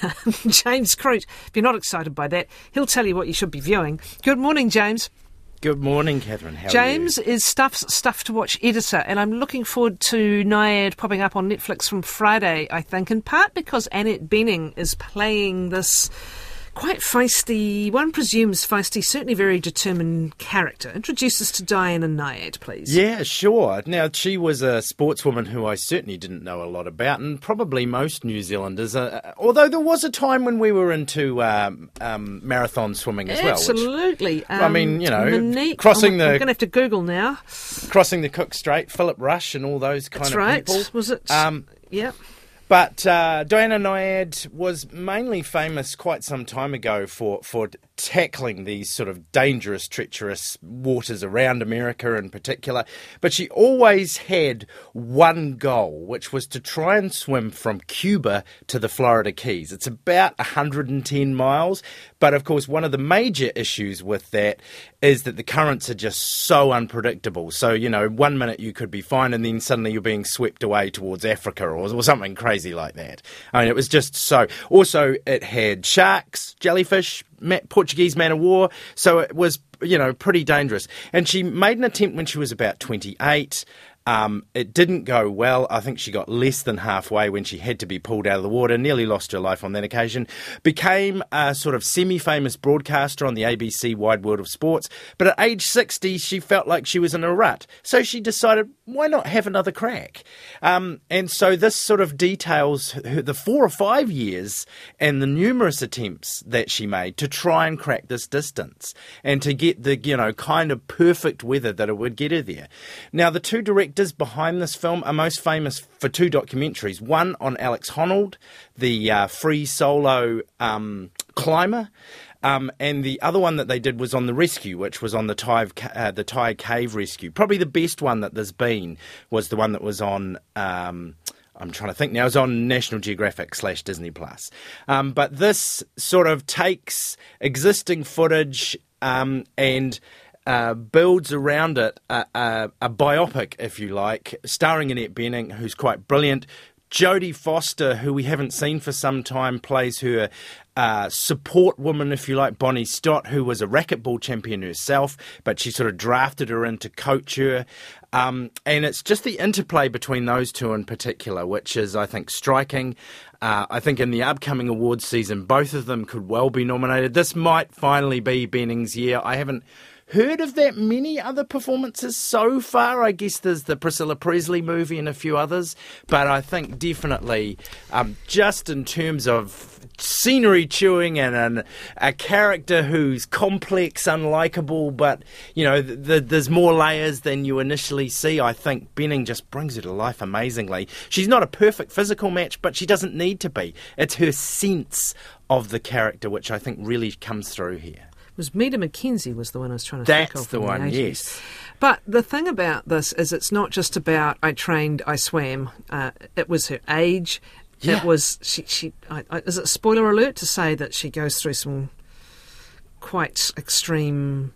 James Croot. If you're not excited by that, he'll tell you what you should be viewing. Good morning, James. Good morning, Kathryn. How James is Stuff's Stuff to Watch editor, and I'm looking forward to Nyad popping up on Netflix from Friday, I think, in part because Annette Bening is playing this quite feisty, one presumes feisty, certainly very determined character. Introduce us to Diana Nyad, please. Yeah, sure. Now, she was a sportswoman who I certainly didn't know a lot about, and probably most New Zealanders, uh, uh although there was a time when we were into um, um, marathon swimming as Absolutely. well. Absolutely. Um, I mean, you know, Monique, crossing oh, the. I'm going to have to Google now. Crossing the Cook Strait, Philip Rush, and all those kind That's of right. people. Was it? Um, yeah. But uh, Diana Nyad was mainly famous quite some time ago for, for tackling these sort of dangerous, treacherous waters around America in particular. But she always had one goal, which was to try and swim from Cuba to the Florida Keys. It's about 110 miles. But of course, one of the major issues with that is that the currents are just so unpredictable. So, you know, one minute you could be fine and then suddenly you're being swept away towards Africa or, or something crazy like that. I mean, it was just so. Also, it had sharks, jellyfish, Portuguese man of war. So it was, you know, pretty dangerous. And she made an attempt when she was about 28. Um, it didn't go well. I think she got less than halfway when she had to be pulled out of the water, nearly lost her life on that occasion. Became a sort of semi famous broadcaster on the ABC Wide World of Sports. But at age 60, she felt like she was in a rut. So she decided, why not have another crack? Um, and so this sort of details the four or five years and the numerous attempts that she made to try and crack this distance and to get the, you know, kind of perfect weather that it would get her there. Now, the two directors directors behind this film are most famous for two documentaries one on Alex Honnold, the uh, free solo um, climber. Um, and the other one that they did was on the rescue, which was on the Thai, uh, the Thai cave rescue. Probably the best one that there's been was the one that was on. Um, I'm trying to think now. It's on National Geographic slash Disney Plus. Um, but this sort of takes existing footage um, and uh, builds around it a, a, a, biopic, if you like, starring Annette Bening, who's quite brilliant. Jodie Foster, who we haven't seen for some time, plays her uh, support woman, if you like, Bonnie Stoll, who was a racquetball champion herself, but she sort of drafted her in to coach her. Um, and it's just the interplay between those two in particular, which is, I think, striking. Uh, I think in the upcoming awards season, both of them could well be nominated. This might finally be Bening's year. I haven't heard of that many other performances so far. I guess there's the Priscilla Presley movie and a few others, but I think definitely um, just in terms of scenery chewing and an, a character who's complex, unlikable, but you know the, the, there's more layers than you initially see. I think Bening just brings her to life amazingly. She's not a perfect physical match, but she doesn't need to be. It's her sense of the character which I think really comes through here was Meda McKenzie was the one I was trying to That's think of. the one, the yes. But the thing about this is it's not just about I trained, I swam. Uh, it was her age. Yeah. It was she. she I, I, is it spoiler alert to say that she goes through some quite extreme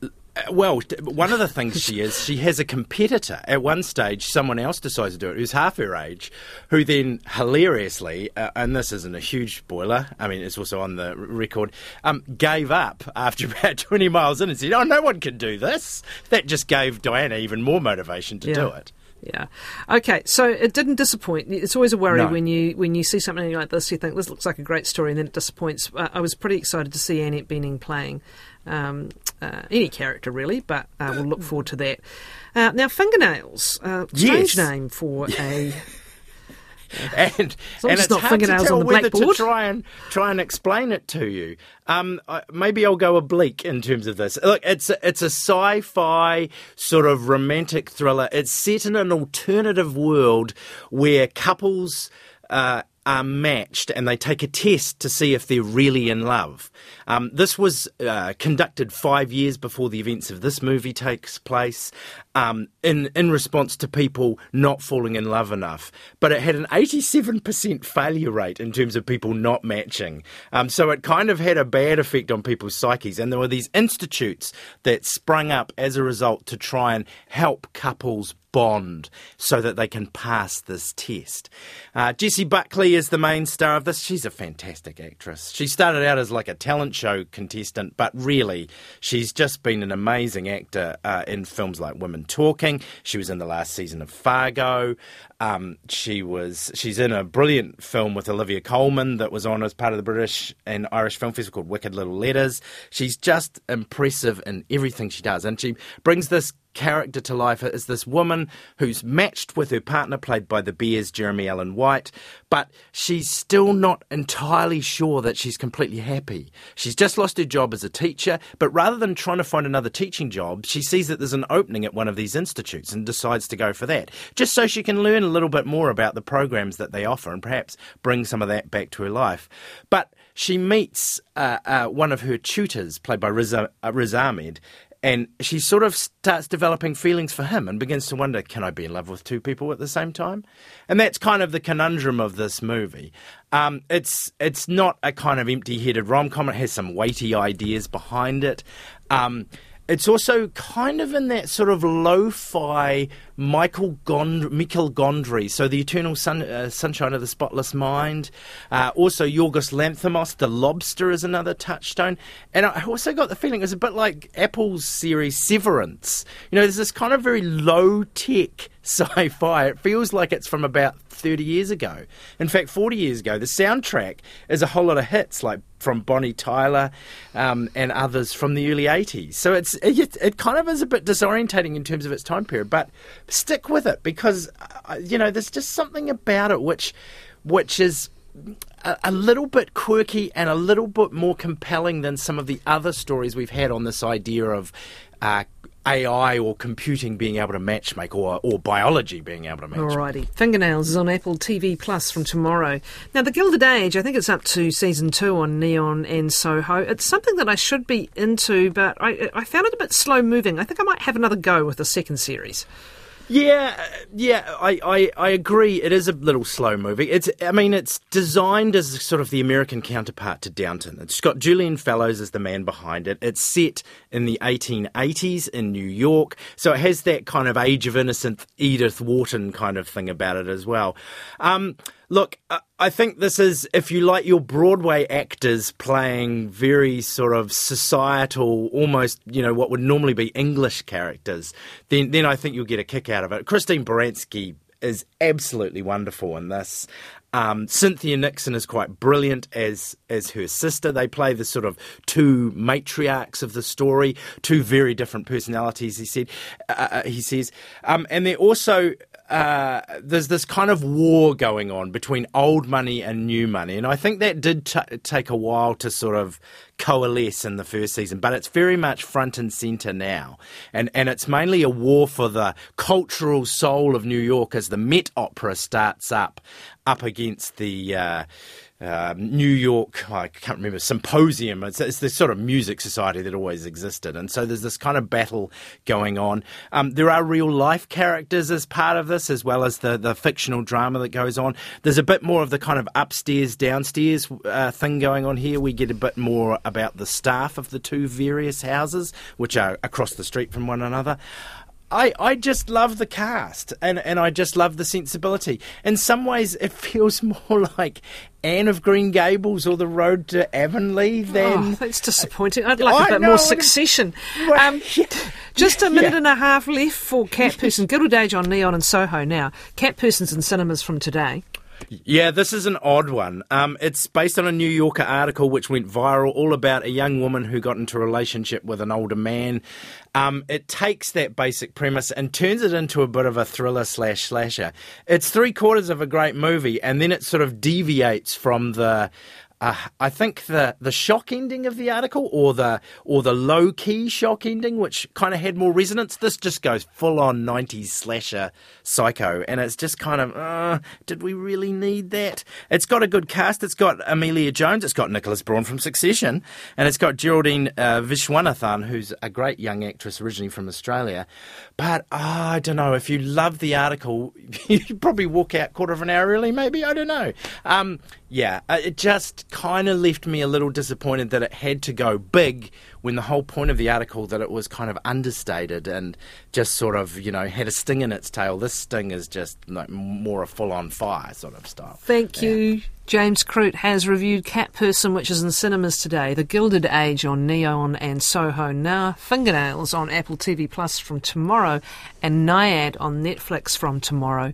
well, one of the things she is, she has a competitor. At one stage, someone else decides to do it who's half her age, who then hilariously, uh, and this isn't a huge spoiler, I mean, it's also on the record, um, gave up after about 20 miles in and said, Oh, no one can do this. That just gave Diana even more motivation to yeah. do it. Yeah. Okay. So it didn't disappoint. It's always a worry no. when you when you see something like this. You think this looks like a great story, and then it disappoints. Uh, I was pretty excited to see Annette Bening playing um, uh, any character really, but uh, we'll look forward to that. Uh, now, fingernails, uh, strange yes. name for a. and and it's, not hard fingernails to tell on the whether blackboard. to try and try and explain it to you. Um, maybe I'll go oblique in terms of this. Look, it's a, it's a sci-fi sort of romantic thriller. It's set in an alternative world where couples. Uh, are matched and they take a test to see if they're really in love. Um, this was uh, conducted five years before the events of this movie takes place um, in, in response to people not falling in love enough. But it had an 87% failure rate in terms of people not matching. Um, so it kind of had a bad effect on people's psyches. And there were these institutes that sprung up as a result to try and help couples bond so that they can pass this test. Uh, Jessie Buckley is the main star of this. She's a fantastic actress. She started out as like a talent show contestant, but really, she's just been an amazing actor uh, in films like Women Talking. She was in the last season of Fargo. Um, she was she's in a brilliant film with Olivia Colman that was on as part of the British and Irish Film Festival called Wicked Little Letters. She's just impressive in everything she does, and she brings this character to life is this woman who's matched with her partner, played by the Bear's, Jeremy Allen White, but she's still not entirely sure that she's completely happy. She's just lost her job as a teacher, but rather than trying to find another teaching job, she sees that there's an opening at one of these institutes and decides to go for that, just so she can learn a little bit more about the programs that they offer and perhaps bring some of that back to her life. But she meets uh, uh, one of her tutors, played by Riz, uh, Riz Ahmed, and she sort of starts developing feelings for him and begins to wonder, can I be in love with two people at the same time? And that's kind of the conundrum of this movie. Um, it's it's not a kind of empty-headed rom-com. It has some weighty ideas behind it. Um, it's also kind of in that sort of lo-fi Michael Gond- Michael Gondry, so the Eternal Sun- uh, Sunshine of the Spotless Mind. Uh, also, Yorgos Lanthimos, The Lobster, is another touchstone. And I also got the feeling it was a bit like Apple's series Severance. You know, there's this kind of very low-tech sci-fi. It feels like it's from about 30 years ago. In fact, 40 years ago. The soundtrack is a whole lot of hits like from Bonnie Tyler um, and others from the early 80s. So it's it, it, kind of is a bit disorientating in terms of its time period, but stick with it because uh, you know there's just something about it which which is a, a, little bit quirky and a little bit more compelling than some of the other stories we've had on this idea of uh, AI or computing being able to matchmake or, or biology being able to matchmake. Alrighty. Fingernails is on Apple TV Plus from tomorrow. Now, The Gilded Age, I think it's up to season two on Neon and Soho. It's something that I should be into, but I, I found it a bit slow moving. I think I might have another go with the second series. Yeah, yeah, I, I, I agree. It is a little slow moving. It's, I mean, it's designed as sort of the American counterpart to Downton. It's got Julian Fellowes as the man behind it. It's set in the 1880s in New York, so it has that kind of Age of Innocence Edith Wharton kind of thing about it as well. Um, Look, I think this is, if you like your Broadway actors playing very sort of societal, almost, you know, what would normally be English characters, then, then I think you'll get a kick out of it. Christine Baranski is absolutely wonderful in this. Um, Cynthia Nixon is quite brilliant as as her sister. They play the sort of two matriarchs of the story, two very different personalities. He said, uh, uh he says, um, and they're also uh, there's this kind of war going on between old money and new money, and I think that did t- take a while to sort of coalesce in the first season, but it's very much front and center now, and and it's mainly a war for the cultural soul of New York as the Met Opera starts up up against the. Uh, um, New York, I can't remember, symposium. It's, it's this sort of music society that always existed. And so there's this kind of battle going on. Um, there are real life characters as part of this, as well as the, the fictional drama that goes on. There's a bit more of the kind of upstairs, downstairs uh, thing going on here. We get a bit more about the staff of the two various houses, which are across the street from one another. I, I just love the cast and, and I just love the sensibility. In some ways, it feels more like Anne of Green Gables or The Road to Avonlea than. Oh, that's disappointing. I'd like a bit more succession. Um, yeah. Just a minute yeah. and a half left for Cat Person. Gilded Age on Neon and Soho now. Cat Person's in cinemas from today. Yeah, this is an odd one. Um, it's based on a New Yorker article which went viral, all about a young woman who got into a relationship with an older man. Um, it takes that basic premise and turns it into a bit of a thriller slash slasher. It's three quarters of a great movie, and then it sort of deviates from the uh, I think the the shock ending of the article, or the or the low key shock ending, which kind of had more resonance. This just goes full on '90s slasher psycho, and it's just kind of, uh, did we really need that? It's got a good cast. It's got Emilia Jones. It's got Nicholas Braun from Succession, and it's got Geraldine uh, Viswanathan, who's a great young actress originally from Australia. But uh, I don't know if you love the article, you probably walk out quarter of an hour early. Maybe I don't know. Um, yeah, uh, it just kind of left me a little disappointed that it had to go big when the whole point of the article that it was kind of understated and just sort of you know had a sting in its tail. This sting is just like more a full on fire sort of style. Thank yeah. you. James Croot has reviewed Cat Person, which is in cinemas today, The Gilded Age on Neon and Soho Now, Fingernails on Apple TV Plus from tomorrow, and Nyad on Netflix from tomorrow.